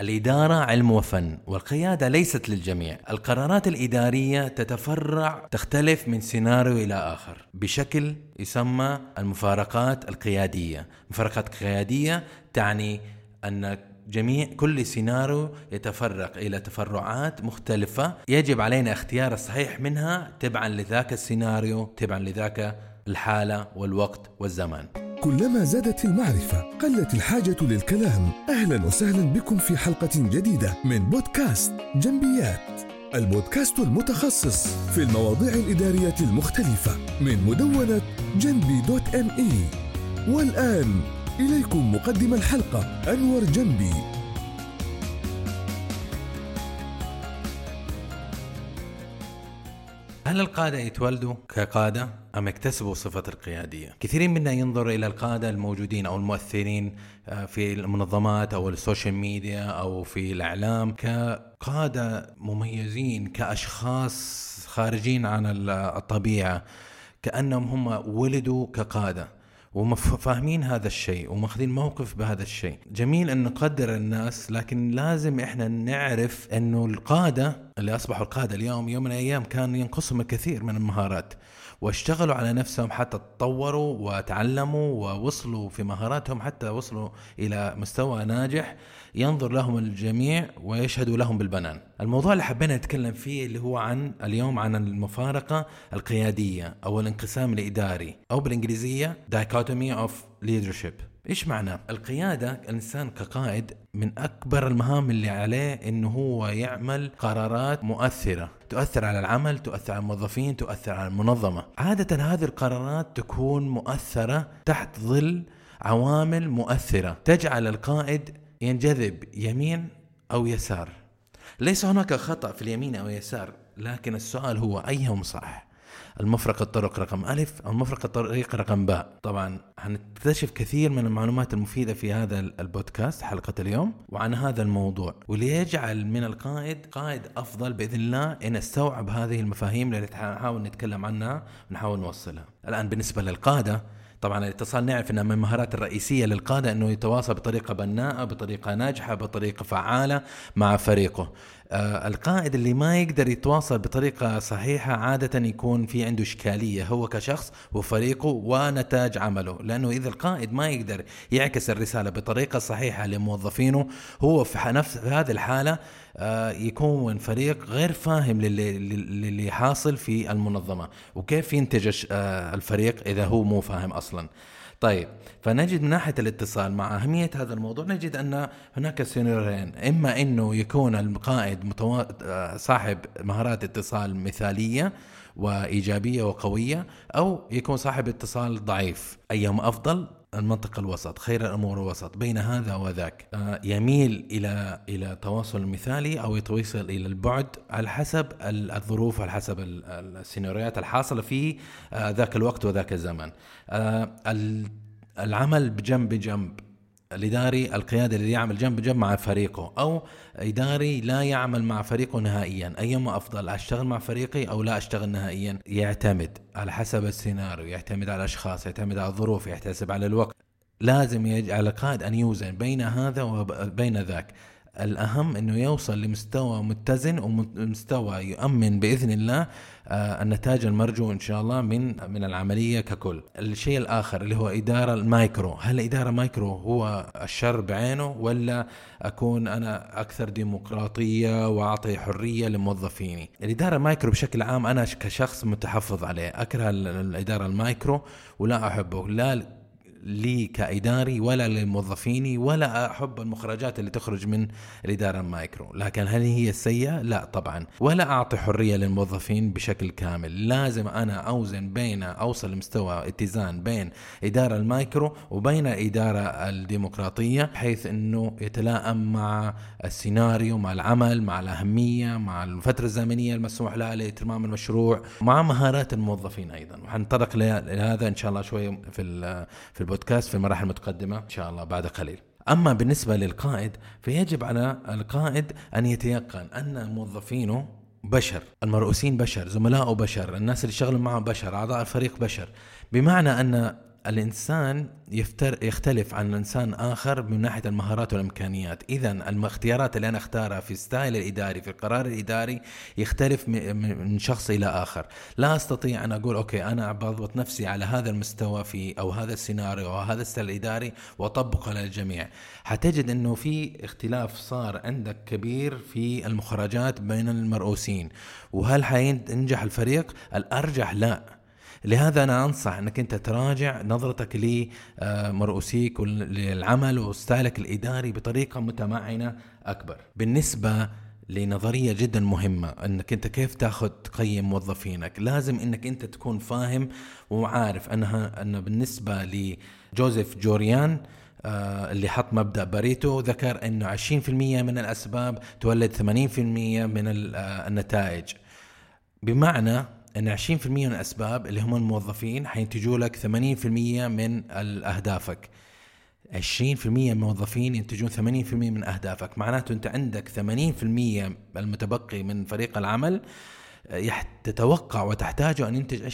الإدارة علم وفن والقيادة ليست للجميع. القرارات الإدارية تتفرع تختلف من سيناريو إلى آخر. بشكل يسمى المفارقات القيادية. مفارقات قيادية تعني أن جميع كل سيناريو يتفرق إلى تفرعات مختلفة. يجب علينا اختيار الصحيح منها تبعا لذاك السيناريو تبعا لذاك الحالة والوقت والزمان. كلما زادت المعرفة قلت الحاجة للكلام. أهلا وسهلا بكم في حلقة جديدة من بودكاست جنبيات. البودكاست المتخصص في المواضيع الإدارية المختلفة من مدونة جنبي dot me. والآن إليكم مقدم الحلقة أنور جنبي. هل القادة يتولدوا كقادة أم يكتسبوا صفة القيادية؟ كثيرين منا ينظر إلى القادة الموجودين أو المؤثرين آه، في المنظمات أو ال social media أو في الإعلام كقادة مميزين كأشخاص خارجين عن الطبيعة كأنهم هم ولدوا كقادة وفاهمين هذا الشيء وماخذين موقف بهذا الشيء. جميل أن نقدر الناس لكن لازم إحنا نعرف أنه القادة اللي أصبحوا القادة اليوم يوم من الأيام كان ينقصهم الكثير من المهارات. واشتغلوا على نفسهم حتى تطوروا وتعلموا ووصلوا في مهاراتهم حتى وصلوا إلى مستوى ناجح ينظر لهم الجميع ويشهدوا لهم بالبنان. الموضوع اللي حبينا نتكلم فيه اللي هو عن اليوم عن المفارقة القيادية أو الانقسام الإداري أو بالإنجليزية dichotomy of leadership. إيش معنى؟ القيادة الإنسان كقائد من أكبر المهام اللي عليه إنه هو يعمل قرارات مؤثرة، تؤثر على العمل، تؤثر على الموظفين، تؤثر على المنظمة. عادة هذه القرارات تكون مؤثرة تحت ظل عوامل مؤثرة تجعل القائد ينجذب يمين أو يسار. ليس هناك خطأ في اليمين أو اليسار، لكن السؤال هو أيهم صح؟ المفرق الطرق رقم ألف أو المفرق الطريق رقم باء. طبعا هنكتشف كثير من المعلومات المفيدة في هذا البودكاست حلقة اليوم وعن هذا الموضوع. واللي يجعل من القائد قائد أفضل بإذن الله إن استوعب هذه المفاهيم اللي نحاول نتكلم عنها ونحاول نوصلها. الآن بالنسبة للقادة طبعا الاتصال نعرف إنها من المهارات الرئيسية للقادة إنه يتواصل بطريقة بناءة بطريقة ناجحة بطريقة فعالة مع فريقه. القائد اللي ما يقدر يتواصل بطريقة صحيحة عادة يكون في عنده إشكالية هو كشخص وفريقه ونتاج عمله لأنه إذا القائد ما يقدر يعكس الرسالة بطريقة صحيحة لموظفينه هو في نفس هذه الحالة آه يكون فريق غير فاهم للي, للي حاصل في المنظمة وكيف ينتج آه الفريق إذا هو مو فاهم أصلا. طيب فنجد من ناحية الاتصال مع أهمية هذا الموضوع نجد أن هناك سيناريوهين. إما إنه يكون القائد متو... صاحب مهارات اتصال مثالية وإيجابية وقوية أو يكون صاحب اتصال ضعيف أيهما أفضل؟ المنطقة الوسط خير الأمور الوسط بين هذا وذاك. آه، يميل إلى إلى التواصل المثالي أو يتوصل إلى البعد على حسب الظروف على حسب السيناريوهات الحاصلة في آه، ذاك الوقت وذاك الزمن. آه، العمل بجنب بجنب الإداري القيادي اللي يعمل جنب جنب مع فريقه أو إداري لا يعمل مع فريقه نهائيا. أيما أفضل أشتغل مع فريقي أو لا أشتغل نهائيا؟ يعتمد على حسب السيناريو يعتمد على الاشخاص يعتمد على الظروف يحتسب على الوقت. لازم يجعل القائد أن يوزن بين هذا وبين ذاك. الأهم أنه يوصل لمستوى متزن ومستوى يؤمن بإذن الله النتاج المرجو إن شاء الله من من العملية ككل. الشيء الآخر اللي هو إدارة المايكرو. هل إدارة مايكرو هو الشر بعينه ولا أكون أنا أكثر ديمقراطية وأعطي حرية لموظفيني؟ الإدارة المايكرو بشكل عام أنا كشخص متحفظ عليه. أكره الإدارة المايكرو ولا أحبه. لا لي كإداري ولا لموظفيني ولا أحب المخرجات اللي تخرج من الإدارة المايكرو. لكن هل هي سيئة؟ لا طبعا. ولا أعطي حرية للموظفين بشكل كامل. لازم أنا أوزن بين أوصل لمستوى اتزان بين إدارة المايكرو وبين الإدارة الديمقراطية بحيث أنه يتلائم مع السيناريو مع العمل مع الأهمية مع الفترة الزمنية المسموح لها لإتمام المشروع مع مهارات الموظفين أيضا. وحنطرق لهذا إن شاء الله شوي في في البودكاست في المراحل المتقدمة إن شاء الله بعد قليل. أما بالنسبة للقائد فيجب على القائد أن يتيقن أن موظفينه بشر المرؤوسين بشر زملائه بشر الناس اللي يشتغلوا معه بشر أعضاء الفريق بشر. بمعنى أن الإنسان يفتر يختلف عن إنسان آخر من ناحية المهارات والإمكانيات، اذا الاختيارات اللي أنا أختارها في ال style الإداري في القرار الإداري يختلف من شخص إلى آخر، لا أستطيع أن أقول okay أنا بضبط نفسي على هذا المستوى في أو هذا السيناريو أو هذا ال style الإداري وأطبقه للجميع، حتجد إنه في اختلاف صار عندك كبير في المخرجات بين المرؤوسين، وهل حينجح الفريق؟ الأرجح لا. لهذا أنا أنصح إنك أنت تراجع نظرتك لمرؤوسيك للعمل وستايلك الإداري بطريقة متمعنة أكبر. بالنسبة لنظرية جدا مهمة إنك أنت كيف تاخذ تقيم موظفينك، لازم إنك أنت تكون فاهم وعارف أنها أن بالنسبة لجوزيف جوريان آه اللي حط مبدأ باريتو ذكر إنه 20% من الأسباب تولد 80% من آه، النتائج. بمعنى إن 20% من الأسباب اللي هم الموظفين حينتجوا لك 80% من اهدافك 20% من الموظفين ينتجون 80% من أهدافك معناته أنت عندك 80% المتبقي من فريق العمل تتوقع وتحتاج أن ينتج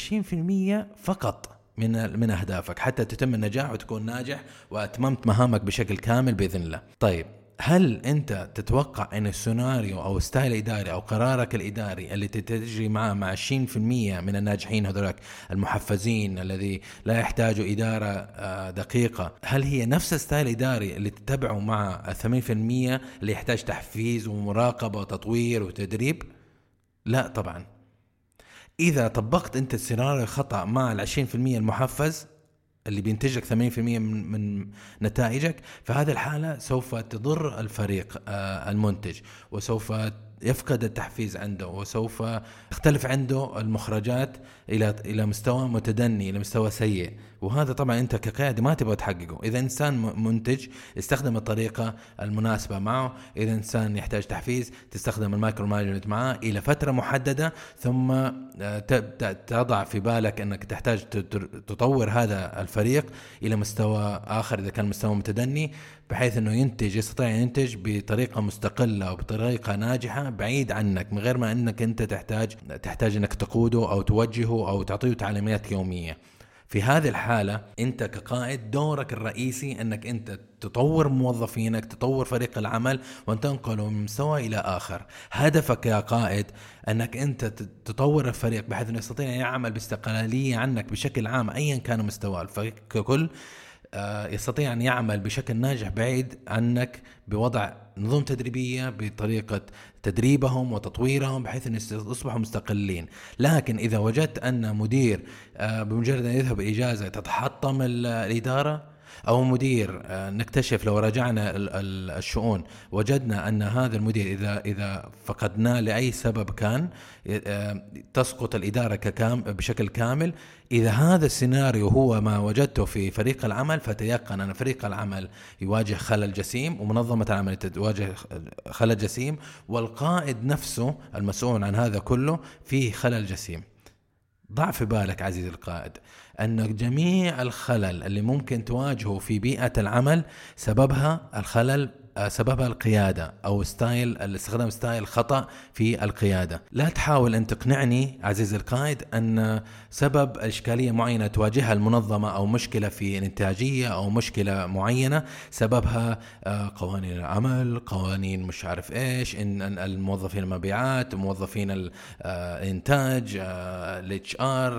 20% فقط من من أهدافك حتى تتم النجاح وتكون ناجح وأتممت مهامك بشكل كامل بإذن الله. طيب هل أنت تتوقع أن السيناريو أو style إداري أو قرارك الإداري اللي تجري معه مع 20% من الناجحين هذولك المحفزين الذي لا يحتاجوا إدارة آه، دقيقة، هل هي نفس ال style الاداري اللي تتبعه مع 80% اللي يحتاج تحفيز ومراقبة وتطوير وتدريب؟ لا طبعا. إذا طبقت أنت السيناريو الخطأ مع ال 20% المحفز اللي بينتج لك 80% من من نتائجك فهذه الحالة سوف تضر الفريق آه، المنتج وسوف يفقد التحفيز عنده وسوف تختلف عنده المخرجات إلى إلى مستوى متدني إلى مستوى سيء. وهذا طبعا أنت كقائد ما تبغى تحققه إذا إنسان منتج استخدم الطريقة المناسبة معه إذا إنسان يحتاج تحفيز تستخدم ال micro management معه إلى فترة محددة ثم آه، تضع في بالك أنك تحتاج تطور هذا الفريق إلى مستوى آخر إذا كان مستوى متدني بحيث إنه ينتج يستطيع ينتج بطريقة مستقلة وبطريقه ناجحة بعيد عنك من غير ما أنك أنت تحتاج تحتاج إنك تقوده أو توجهه أو تعطيه تعليمات يومية. في هذه الحالة أنت كقائد دورك الرئيسي أنك أنت تطور موظفينك تطور فريق العمل وتنقله من مستوى إلى آخر. هدفك يا قائد أنك أنت تطور الفريق بحيث أنه يستطيع أن يعمل باستقلالية عنك بشكل عام أيا كان مستواه الفريق ككل. يستطيع أن يعمل بشكل ناجح بعيد عنك بوضع نظم تدريبية بطريقة تدريبهم وتطويرهم بحيث أن يصبحوا مستقلين. لكن إذا وجدت أن مدير آه، بمجرد أن يذهب إجازة تتحطم الإدارة أو مدير آه، نكتشف لو راجعنا الشؤون وجدنا أن هذا المدير إذا إذا فقدناه لأي سبب كان تسقط الإدارة ككام بشكل كامل. إذا هذا السيناريو هو ما وجدته في فريق العمل فتيقن أن فريق العمل يواجه خلل جسيم ومنظمة العمل تواجه خلل جسيم والقائد نفسه المسؤول عن هذا كله فيه خلل جسيم. ضع في بالك عزيزي القائد أن جميع الخلل اللي ممكن تواجهه في بيئة العمل سببها الخلل سببها القيادة أو style استخدام style خطأ في القيادة. لا تحاول أن تقنعني عزيزي القائد أن سبب إشكالية معينة تواجهها المنظمة أو مشكلة في الإنتاجية أو مشكلة معينة سببها آه، قوانين العمل قوانين مش عارف إيش إن الموظفين المبيعات موظفين الإنتاج ال HR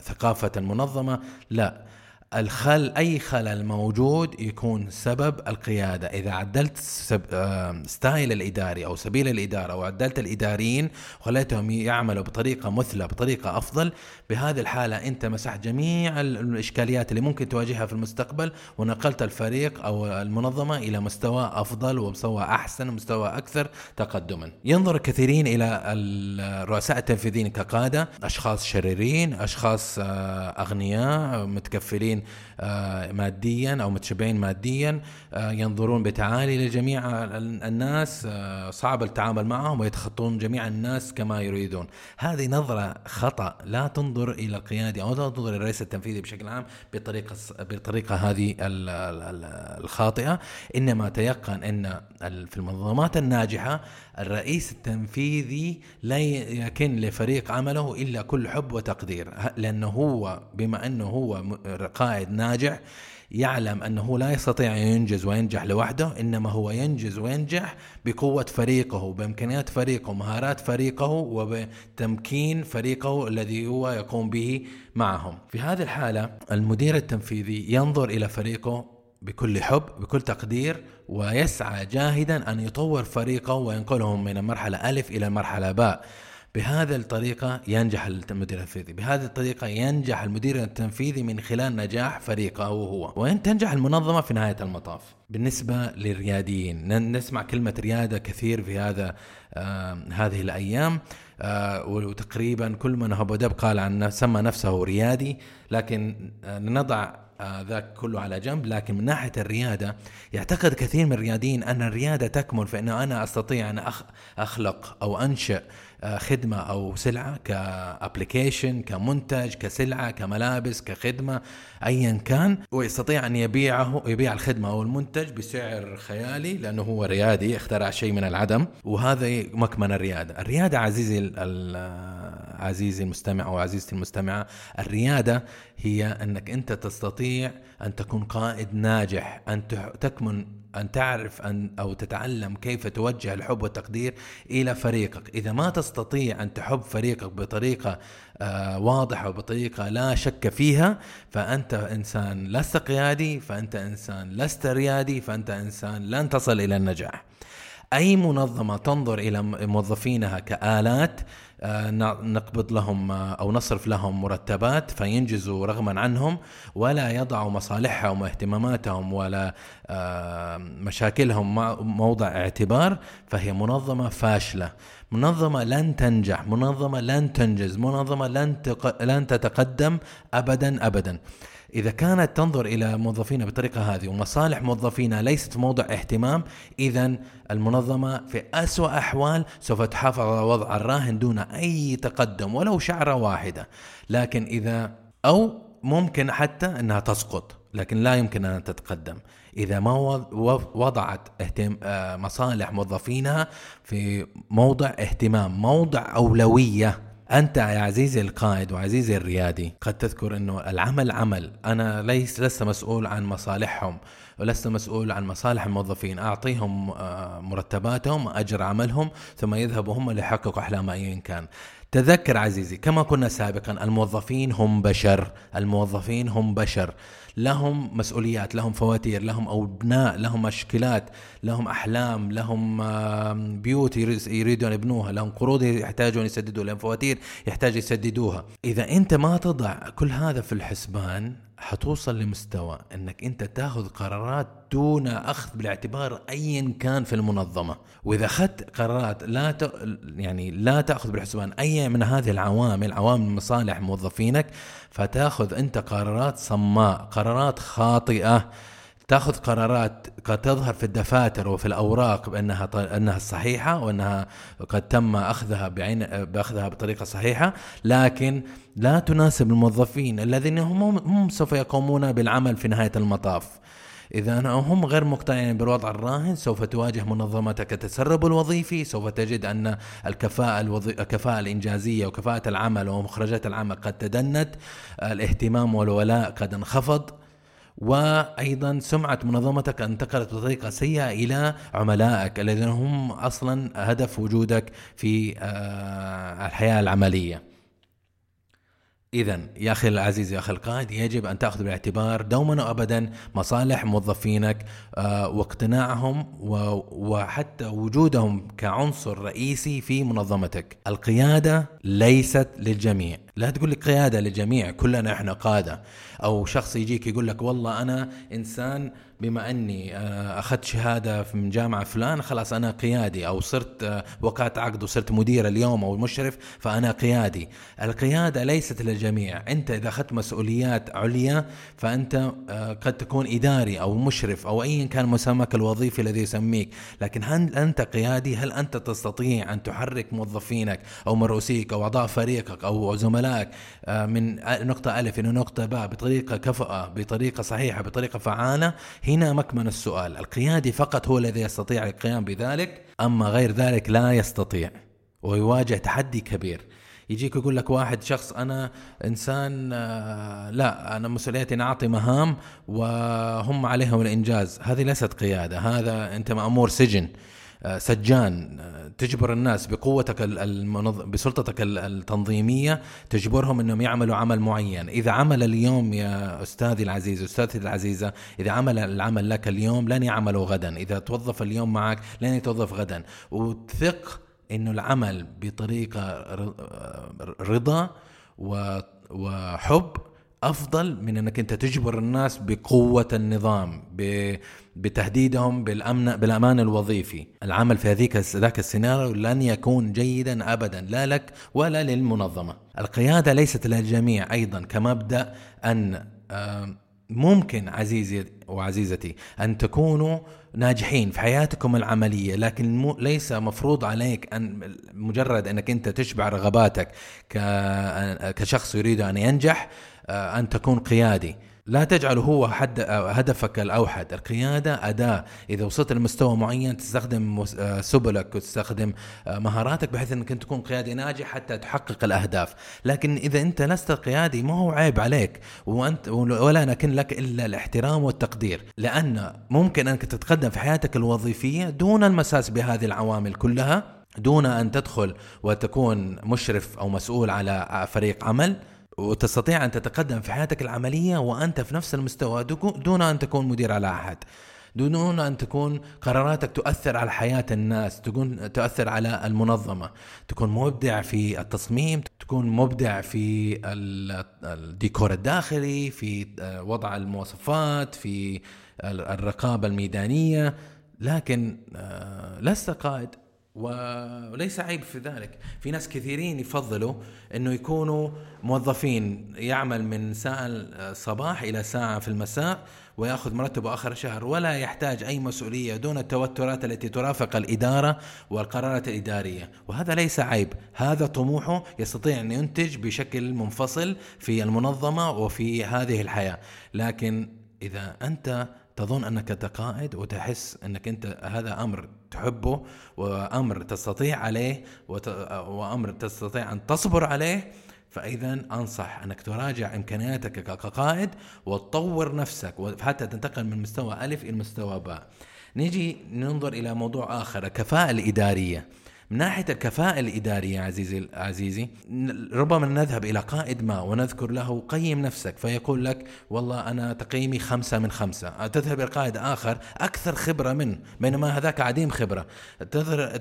ثقافة المنظمة. لا. الخل أي خلل موجود يكون سبب القيادة. إذا عدلت سب... آه... ستايل الاداري أو سبيل الإدارة وعدلت الإداريين وخليتهم يعملوا بطريقة مثلى بطريقة أفضل بهذه الحالة أنت مسحت جميع الإشكاليات اللي ممكن تواجهها في المستقبل ونقلت الفريق أو المنظمة إلى مستوى أفضل ومستوى أحسن ومستوى أكثر تقدما. ينظر الكثيرين إلى الرؤساء التنفيذيين كقادة أشخاص شريرين أشخاص آه، أغنياء متكفلين مستقرين آه، ماديا أو متشبعين ماديا آه، ينظرون بتعالي لجميع الناس آه، صعب التعامل معهم ويتخطون جميع الناس كما يريدون. هذه نظرة خطأ لا تنظر إلى القيادي أو تنظر إلى الرئيس التنفيذي بشكل عام بطريقة بالطريقة هذه الخاطئة. إنما تيقن أن في المنظمات الناجحة الرئيس التنفيذي لا يكن لفريق عمله إلا كل حب وتقدير. لأنه هو بما أنه هو قائد ناجح يعلم أنه لا يستطيع أن ينجز وينجح لوحده إنما هو ينجز وينجح بقوة فريقه بإمكانيات فريقه مهارات فريقه وبتمكين فريقه الذي هو يقوم به معهم. في هذه الحالة المدير التنفيذي ينظر إلى فريقه بكل حب بكل تقدير ويسعى جاهدا أن يطور فريقه وينقلهم من المرحله ألف إلى المرحله باء. بهذه الطريقة ينجح المدير التنفيذي. بهذه الطريقة ينجح المدير التنفيذي من خلال نجاح فريقه هو. وين تنجح المنظمة؟ في نهاية المطاف. بالنسبة للرياديين نسمع كلمة ريادة كثير في هذا هذه الأيام آه وتقريبا كل من هو دب قال عن سمى نفسه ريادي لكن آه نضع آه ذاك كله على جنب لكن من ناحية الريادة يعتقد كثير من الرياديين أن الريادة تكمن في إنه أنا أستطيع أن أخلق أو أنشئ آه، خدمة أو سلعة كأبلكيشن كمنتج كسلعة كملابس كخدمة ايا كان ويستطيع أن يبيعه يبيع الخدمة أو المنتج بسعر خيالي لأنه هو ريادي اخترع شيء من العدم. وهذا مكمن الريادة، الريادة عزيزي عزيزي المستمع أو عزيزتي المستمعة، الريادة هي أنك أنت تستطيع أن تكون قائد ناجح، أن تكمن أن تعرف أن أو تتعلم كيف توجه الحب والتقدير إلى فريقك. إذا ما تستطيع أن تحب فريقك بطريقة آه واضحة وبطريقة لا شك فيها فأنت إنسان لست قيادي فأنت إنسان لست ريادي فأنت إنسان لن تصل إلى النجاح. أي منظمة تنظر إلى موظفينها كآلات آه، نقبض لهم آه، أو نصرف لهم مرتبات فينجزوا رغما عنهم ولا يضعوا مصالحهم واهتماماتهم ولا آه، مشاكلهم موضع اعتبار فهي منظمة فاشلة. منظمة لن تنجح منظمة لن تنجز منظمة لن لن تتقدم أبدا أبدا. إذا كانت تنظر إلى موظفينا بالطريقة هذه ومصالح موظفينا ليست موضع اهتمام إذا المنظمة في أسوأ أحوال سوف تحافظ على وضع الراهن دون أي تقدم ولو شعرة واحدة. لكن إذا أو ممكن حتى أنها تسقط لكن لا يمكن أن تتقدم. إذا ما وضعت اهتم آه، مصالح موظفينها في موضع اهتمام موضع أولوية. أنت يا عزيزي القائد وعزيزي الريادي قد تذكر إنه العمل عمل. أنا ليس لست مسؤول عن مصالحهم ولست مسؤول عن مصالح الموظفين. أعطيهم آه، مرتباتهم أجر عملهم ثم يذهبوا هم ليحققوا أحلام ايا كان. تذكر عزيزي كما كنا سابقا الموظفين هم بشر الموظفين هم بشر. لهم مسؤوليات لهم فواتير لهم أبناء لهم مشكلات لهم أحلام لهم بيوت يريدون يبنوها لهم قروض يحتاجون يسددوا لهم فواتير يحتاج يسددوها. إذا أنت ما تضع كل هذا في الحسبان حتوصل لمستوى إنك أنت تاخذ قرارات دون أخذ بالاعتبار ايا كان في المنظمة. وإذا أخذت قرارات لا ت... يعني لا تأخذ بالحسبان أي من هذه العوامل عوامل مصالح موظفينك فتاخذ أنت قرارات صماء قرارات خاطئة. تاخذ قرارات قد تظهر في الدفاتر وفي الأوراق بأنها أنها صحيحة وأنها قد تم أخذها بعين بأخذها بطريقة صحيحة لكن لا تناسب الموظفين الذين هم هم سوف يقومون بالعمل في نهاية المطاف. إذا هم غير مقتنعين بالوضع الراهن سوف تواجه منظمتك التسرب الوظيفي سوف تجد أن الكفاءة, الوظي... الكفاءة الإنجازية وكفاءة العمل ومخرجات العمل قد تدنت الاهتمام والولاء قد انخفض. وأيضا سمعه منظمتك انتقلت بطريقة سيئة إلى عملائك الذين هم أصلا هدف وجودك في آه، الحياة العملية. إذا يا أخي العزيز يا أخي القائد يجب أن تأخذ بالاعتبار دوما وأبدا مصالح موظفينك آه، واقتناعهم وحتى وجودهم كعنصر رئيسي في منظمتك. القيادة ليست للجميع، لا تقول لك قيادة للجميع كلنا إحنا قادة. أو شخص يجيك يقول لك والله أنا إنسان بما أني آه، أخذت شهادة من جامعة فلان خلاص أنا قيادي. أو صرت آه، وقعت عقد وصرت مدير اليوم أو مشرف فأنا قيادي. القيادة ليست للجميع. أنت إذا أخذت مسؤوليات عليا فأنت آه، قد تكون إداري أو مشرف أو ايا كان مسماك الوظيفي الذي يسميك. لكن هل أنت قيادي؟ هل أنت تستطيع أن تحرك موظفينك أو مرؤوسيك أو أعضاء فريقك أو زملائك؟ من نقطة ألف إلى نقطة باء بطريقة كفؤة بطريقة صحيحة بطريقة فعالة. هنا مكمن السؤال القيادي فقط هو الذي يستطيع القيام بذلك أما غير ذلك لا يستطيع ويواجه تحدي كبير. يجيك يقول لك واحد شخص أنا إنسان آه، لا أنا مسؤوليتي أن أعطي مهام وهم عليهم الانجاز هذه ليست قيادة هذا أنت مأمور سجن. آه، سجان آه، تجبر الناس بقوتك المنظ... بسلطتك التنظيمية تجبرهم إنهم يعملوا عمل معين، إذا عمل اليوم يا أستاذي العزيز أستاذتي العزيزة، إذا عمل العمل لك اليوم لن يعمله غدا، إذا توظف اليوم معك لن يتوظف غدا، وثق إنه العمل بطريقة آه، رضا وحب أفضل من إنك أنت تجبر الناس بقوة النظام بتهديدهم بالامن بالأمان الوظيفي. العمل في هذيك ذاك السيناريو لن يكون جيدا ابدا لا لك ولا للمنظمة. القيادة ليست للجميع أيضا كمبدأ أن ممكن عزيزي وعزيزتي أن تكونوا ناجحين في حياتكم العملية لكن ليس مفروض عليك أن مجرد إنك أنت تشبع رغباتك كشخص يريد أن ينجح أن تكون قيادي. لا تجعله هو حد آه، هدفك الأوحد، القيادة أداة، إذا وصلت لمستوى معين تستخدم آه، سبلك وتستخدم مهاراتك بحيث إنك أنت تكون قيادي ناجح حتى تحقق الأهداف، لكن إذا أنت لست قيادي ما هو عيب عليك. وأنت ولا نكن لك إلا الاحترام والتقدير، لأن ممكن أنك تتقدم في حياتك الوظيفية دون المساس بهذه العوامل كلها، دون أن تدخل وتكون مشرف أو مسؤول على فريق عمل. وتستطيع أن تتقدم في حياتك العملية وأنت في نفس المستوى دون أن تكون مدير على أحد. دون أن تكون قراراتك تؤثر على حياة الناس تكون تؤثر على المنظمة. تكون مبدع في التصميم تكون مبدع في الديكور الداخلي في وضع المواصفات في الرقابة الميدانية. لكن آه، لست قائد. وليس عيب في ذلك. في ناس كثيرين يفضلوا إنه يكونوا موظفين يعمل من ساعة الصباح إلى ساعة في المساء ويأخذ مرتبه آخر الشهر ولا يحتاج أي مسؤولية دون التوترات التي ترافق الإدارة والقرارات الإدارية، وهذا ليس عيب، هذا طموحه يستطيع أن ينتج بشكل منفصل في المنظمة وفي هذه الحياة، لكن إذا أنت تظن أنك انت قائد وتحس أنك أنت هذا أمر تحبه وأمر تستطيع عليه وأمر تستطيع أن تصبر عليه فاذا أنصح أنك تراجع إمكانياتك كقائد وتطور نفسك حتى تنتقل من مستوى ألف إلى مستوى باء. نيجي ننظر إلى موضوع آخر الكفاءة الإدارية. من ناحية الكفاءة الإدارية عزيزي عزيزي ربما نذهب إلى قائد ما ونذكر له قيم نفسك. فيقول لك والله أنا تقييمي خمسة من خمسة. تذهب إلى قائد آخر أكثر خبرة منه بينما هذاك عديم خبرة.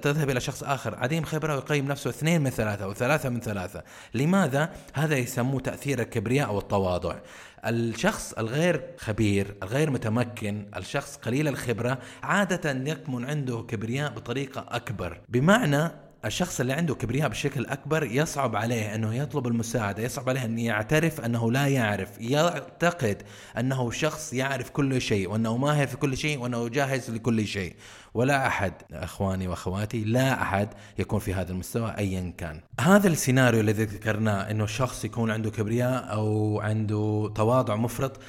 تذهب إلى شخص آخر عديم خبرة ويقيم نفسه اثنين من ثلاثة أو ثلاثة من ثلاثة. لماذا؟ هذا يسموه تأثير الكبرياء والتواضع. الشخص الغير خبير الغير متمكن الشخص قليل الخبرة عادة يكمن عنده كبرياء بطريقة أكبر. بمعنى الشخص اللي عنده كبرياء بشكل أكبر يصعب عليه أنه يطلب المساعدة، يصعب عليه أن يعترف أنه لا يعرف، يعتقد أنه شخص يعرف كل شيء وأنه ماهر في كل شيء وأنه جاهز لكل شيء، ولا أحد أخواني وأخواتي لا أحد يكون في هذا المستوى ايا كان. هذا السيناريو الذي ذكرناه أنه الشخص يكون عنده كبرياء أو عنده تواضع مفرط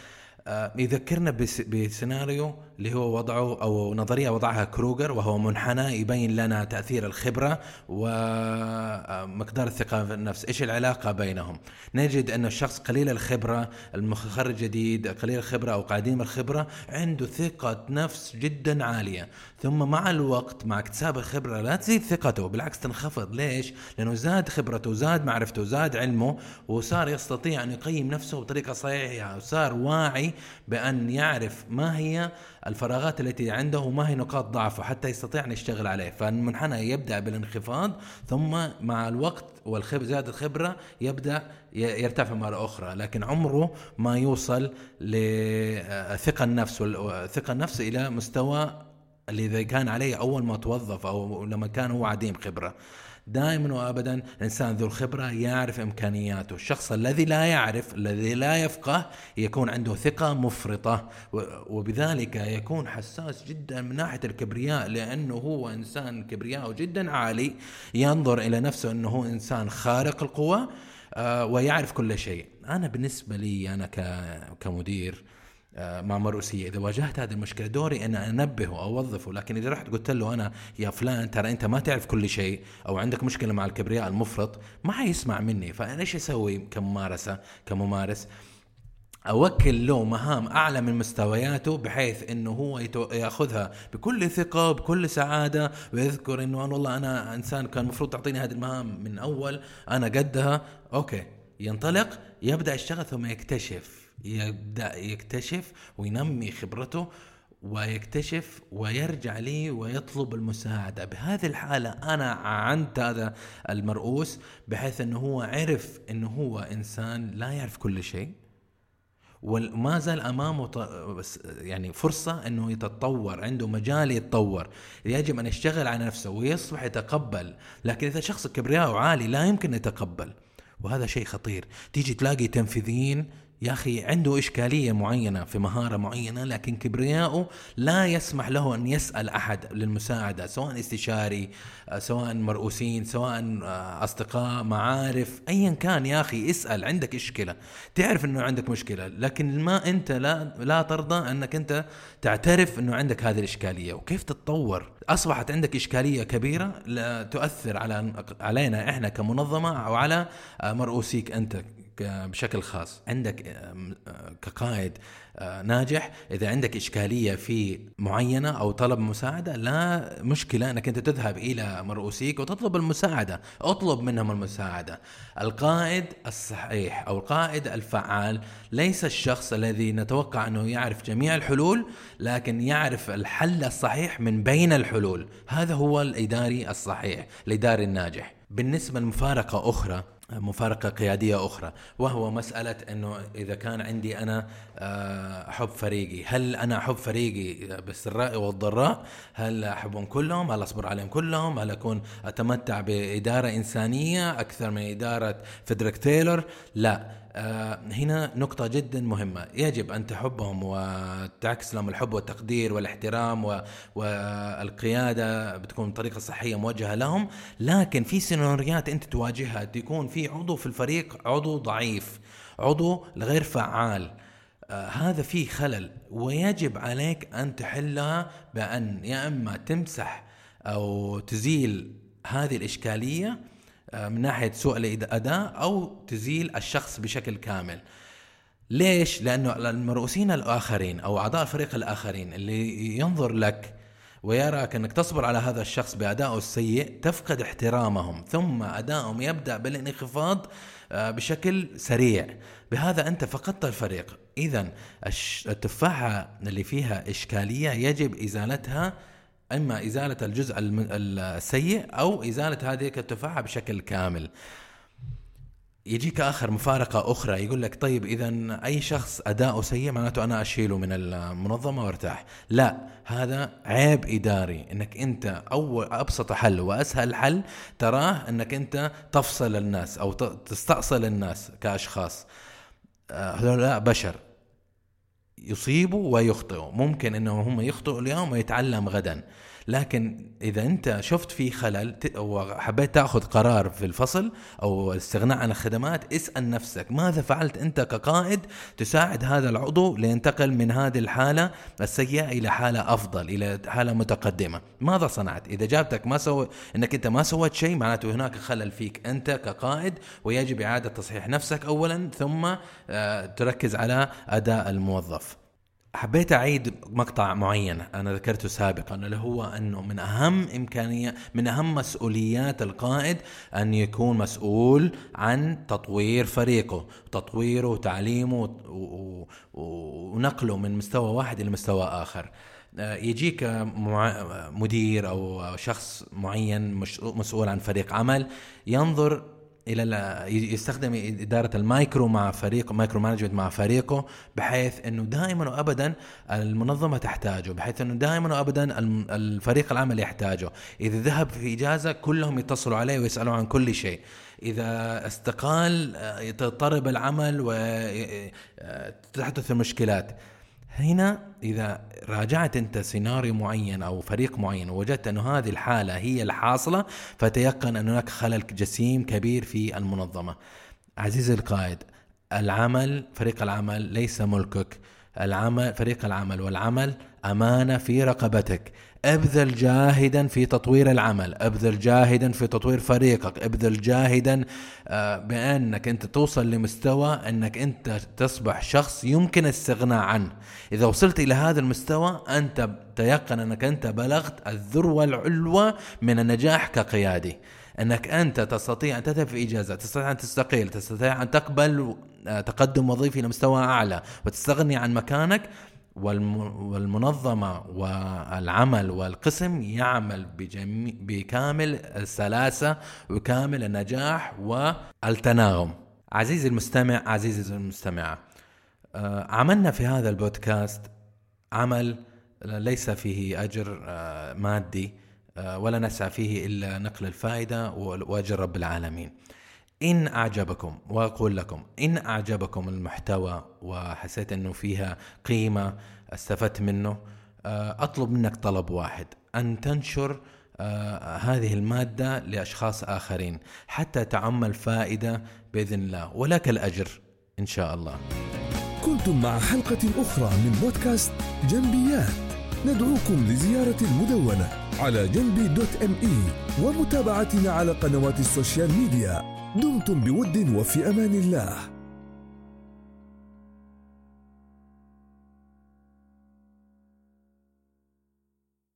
آه، يذكرنا بسيناريو اللي هو وضعه أو نظرية وضعها كروجر وهو منحنى يبين لنا تأثير الخبرة ومقدار الثقة في النفس، إيش العلاقة بينهم؟ نجد أن الشخص قليل الخبرة المخرج جديد قليل الخبرة أو قديم الخبرة عنده ثقة نفس جدا عالية، ثم مع الوقت مع اكتساب الخبرة لا تزيد ثقته بالعكس تنخفض، ليش؟ لأنه زاد خبرته، زاد معرفته، زاد علمه وصار يستطيع أن يقيم نفسه بطريقة صحيحة، وصار واعي بأن يعرف ما هي الفراغات التي عنده وما هي نقاط ضعفه حتى يستطيع أن يشتغل عليه. فالمنحنى يبدأ بالانخفاض ثم مع الوقت والخبره زيادة الخبرة يبدأ يرتفع مرة أخرى. لكن عمره ما يوصل لثقه النفس والثقه النفس إلى مستوى اللي كان عليه أول ما توظف أو لما كان هو عديم خبرة. دائما وابدا الإنسان ذو الخبرة يعرف إمكانياته، الشخص الذي لا يعرف الذي لا يفقه يكون عنده ثقة مفرطة وبذلك يكون حساس جدا من ناحية الكبرياء لأنه هو إنسان كبرياء جدا عالي ينظر إلى نفسه أنه هو إنسان خارق القوى آه، ويعرف كل شيء. أنا بالنسبة لي أنا كمدير مع مرؤوسيه إذا واجهت هذه المشكلة دوري ان أنبهه أو أوظفه. لكن إذا رحت قلت له أنا يا فلان ترى أنت ما تعرف كل شيء أو عندك مشكلة مع الكبرياء المفرط ما حيسمع مني. فأنا إيش أسوي كممارسة كممارس؟ أوكل له مهام أعلى من مستوياته بحيث إنه هو يأخذها بكل ثقة وبكل سعادة. ويذكر إنه أنا والله أنا إنسان كان المفروض تعطيني هذه المهام من أول أنا قدها. أوكي. ينطلق يبدأ يشتغل ثم يكتشف يبدأ يكتشف وينمي خبرته ويكتشف ويرجع لي ويطلب المساعدة. بهذه الحالة أنا عنت هذا المرؤوس بحيث أنه هو عرف أنه هو إنسان لا يعرف كل شيء وما زال أمامه يعني فرصة إنه يتطور عنده مجال يتطور. يجب أن يشتغل على نفسه ويصبح يتقبل. لكن إذا شخص كبرياء عالي لا يمكن يتقبل وهذا شيء خطير. تيجي تلاقي تنفيذيين يا أخي عنده إشكالية معينة في مهارة معينة لكن كبرياءه لا يسمح له أن يسأل أحد للمساعدة سواء استشاري آه، سواء مرؤوسين سواء آه، أصدقاء معارف ايا كان. يا أخي اسأل عندك إشكلة. تعرف إنه عندك مشكلة لكن ما أنت لا لا ترضى أنك أنت تعترف إنه عندك هذه الإشكالية. وكيف تتطور؟ أصبحت عندك إشكالية كبيرة لا تؤثر على علينا إحنا كمنظمة أو على آه، مرؤوسيك أنت. بشكل خاص. عندك آه، كقائد آه، ناجح. إذا عندك إشكالية في معينة أو طلب مساعدة لا مشكلة أنك أنت تذهب إلى مرؤوسيك وتطلب المساعدة. اطلب منهم المساعدة. القائد الصحيح أو القائد الفعال ليس الشخص الذي نتوقع أنه يعرف جميع الحلول لكن يعرف الحل الصحيح من بين الحلول. هذا هو الإداري الصحيح الإداري الناجح. بالنسبة لمفارقة أخرى مفارقة قيادية أخرى وهو مسألة أنه إذا كان عندي أنا آه، أحب فريقي. هل أنا أحب فريقي بالسراء والضراء؟ هل أحبهم كلهم؟ هل أصبر عليهم كلهم؟ هل أكون أتمتع بإدارة إنسانية أكثر من إدارة فيدريك تايلور؟ لا. هنا نقطة جدا مهمة. يجب أن تحبهم وتعكس لهم الحب والتقدير والاحترام والقيادة بتكون بطريقة صحية موجهة لهم. لكن في سيناريوهات أنت تواجهها تكون في عضو في الفريق عضو ضعيف عضو غير فعال. آه هذا فيه خلل. ويجب عليك أن تحلها بأن يا إما تمسح أو تزيل هذه الإشكالية آه، من ناحية سوء الاداء أو تزيل الشخص بشكل كامل. ليش؟ لأنه المرؤوسين الآخرين أو أعضاء الفريق الآخرين اللي ينظر لك ويراك أنك تصبر على هذا الشخص بأدائه السيء تفقد احترامهم ثم أدائهم يبدأ بالانخفاض آه، بشكل سريع. بهذا أنت فقدت الفريق. اذا التفاحة اللي فيها إشكالية يجب إزالتها أما إزالة الجزء السيء أو إزالة هذه التفاحة بشكل كامل. يجيك آخر مفارقة أخرى يقول لك طيب إذا أي شخص اداؤه سيء معناته أنا أشيله من المنظمة وأرتاح. لا هذا عيب إداري إنك أنت اول أبسط حل وأسهل حل تراه إنك أنت تفصل الناس أو تستأصل الناس كأشخاص. آه، هؤلاء بشر. يصيبوا ويخطئوا. ممكن انه هم يخطئوا اليوم ويتعلم غدا. لكن إذا أنت شفت في خلل وحبيت تأخذ قرار في الفصل أو الاستغناء عن الخدمات اسأل نفسك ماذا فعلت أنت كقائد تساعد هذا العضو لينتقل من هذه الحالة السيئة إلى حالة أفضل إلى حالة متقدمة؟ ماذا صنعت؟ إذا جابتك ما سوى إنك أنت ما سويت شيء معناته هناك خلل فيك أنت كقائد ويجب إعادة تصحيح نفسك اولا ثم آه، تركز على أداء الموظف. حبيت أعيد مقطع معين أنا ذكرته سابقا اللي هو أنه من أهم إمكانية من أهم مسؤوليات القائد أن يكون مسؤول عن تطوير فريقه تطويره وتعليمه ونقله من مستوى واحد إلى مستوى آخر. آه، يجيك مدير أو شخص معين مسؤول عن فريق عمل ينظر إلى يستخدم إدارة المايكرو مع فريق micro management مع فريقه بحيث إنه دائما وابدا المنظمة تحتاجه بحيث إنه دائما وابدا الفريق العمل يحتاجه. إذا ذهب في إجازة كلهم يتصلوا عليه ويسالوا عن كل شيء. إذا استقال يضطرب العمل وتحدث المشكلات. هنا إذا راجعت أنت سيناريو معين أو فريق معين ووجدت أنه هذه الحالة هي الحاصلة فتيقن أن هناك خلل جسيم كبير في المنظمة. عزيزي القائد العمل فريق العمل ليس ملكك العمل فريق العمل والعمل أمانة في رقبتك أبذل جاهدا في تطوير العمل أبذل جاهدا في تطوير فريقك أبذل جاهدا آه، بأنك أنت توصل لمستوى أنك أنت تصبح شخص يمكن الاستغناء عنه. إذا وصلت إلى هذا المستوى أنت تيقن أنك أنت بلغت الذروة العلوى من النجاح كقيادي. أنك أنت تستطيع أن تذهب في إجازة تستطيع أن تستقيل تستطيع أن تقبل آه، تقدم وظيفي لمستوى أعلى وتستغني عن مكانك والمنظمة والعمل والقسم يعمل بكامل السلاسة وكامل النجاح والتناغم. عزيزي المستمع عزيزي المستمعة آه، عملنا في هذا البودكاست عمل ليس فيه أجر آه، مادي آه، ولا نسعى فيه إلا نقل الفائدة وأجر رب العالمين. إن أعجبكم وأقول لكم إن أعجبكم المحتوى وحسيت أنه فيها قيمة استفدت منه آه، أطلب منك طلب واحد أن تنشر آه، هذه المادة لأشخاص آخرين حتى تعم الفائدة بإذن الله ولك الأجر إن شاء الله. كنتم مع حلقة أخرى من بودكاست جنبيات. ندعوكم لزيارة المدونة على جنبي dot ME ومتابعتنا على قنوات ال social media. دمتم بود وفي أمان الله.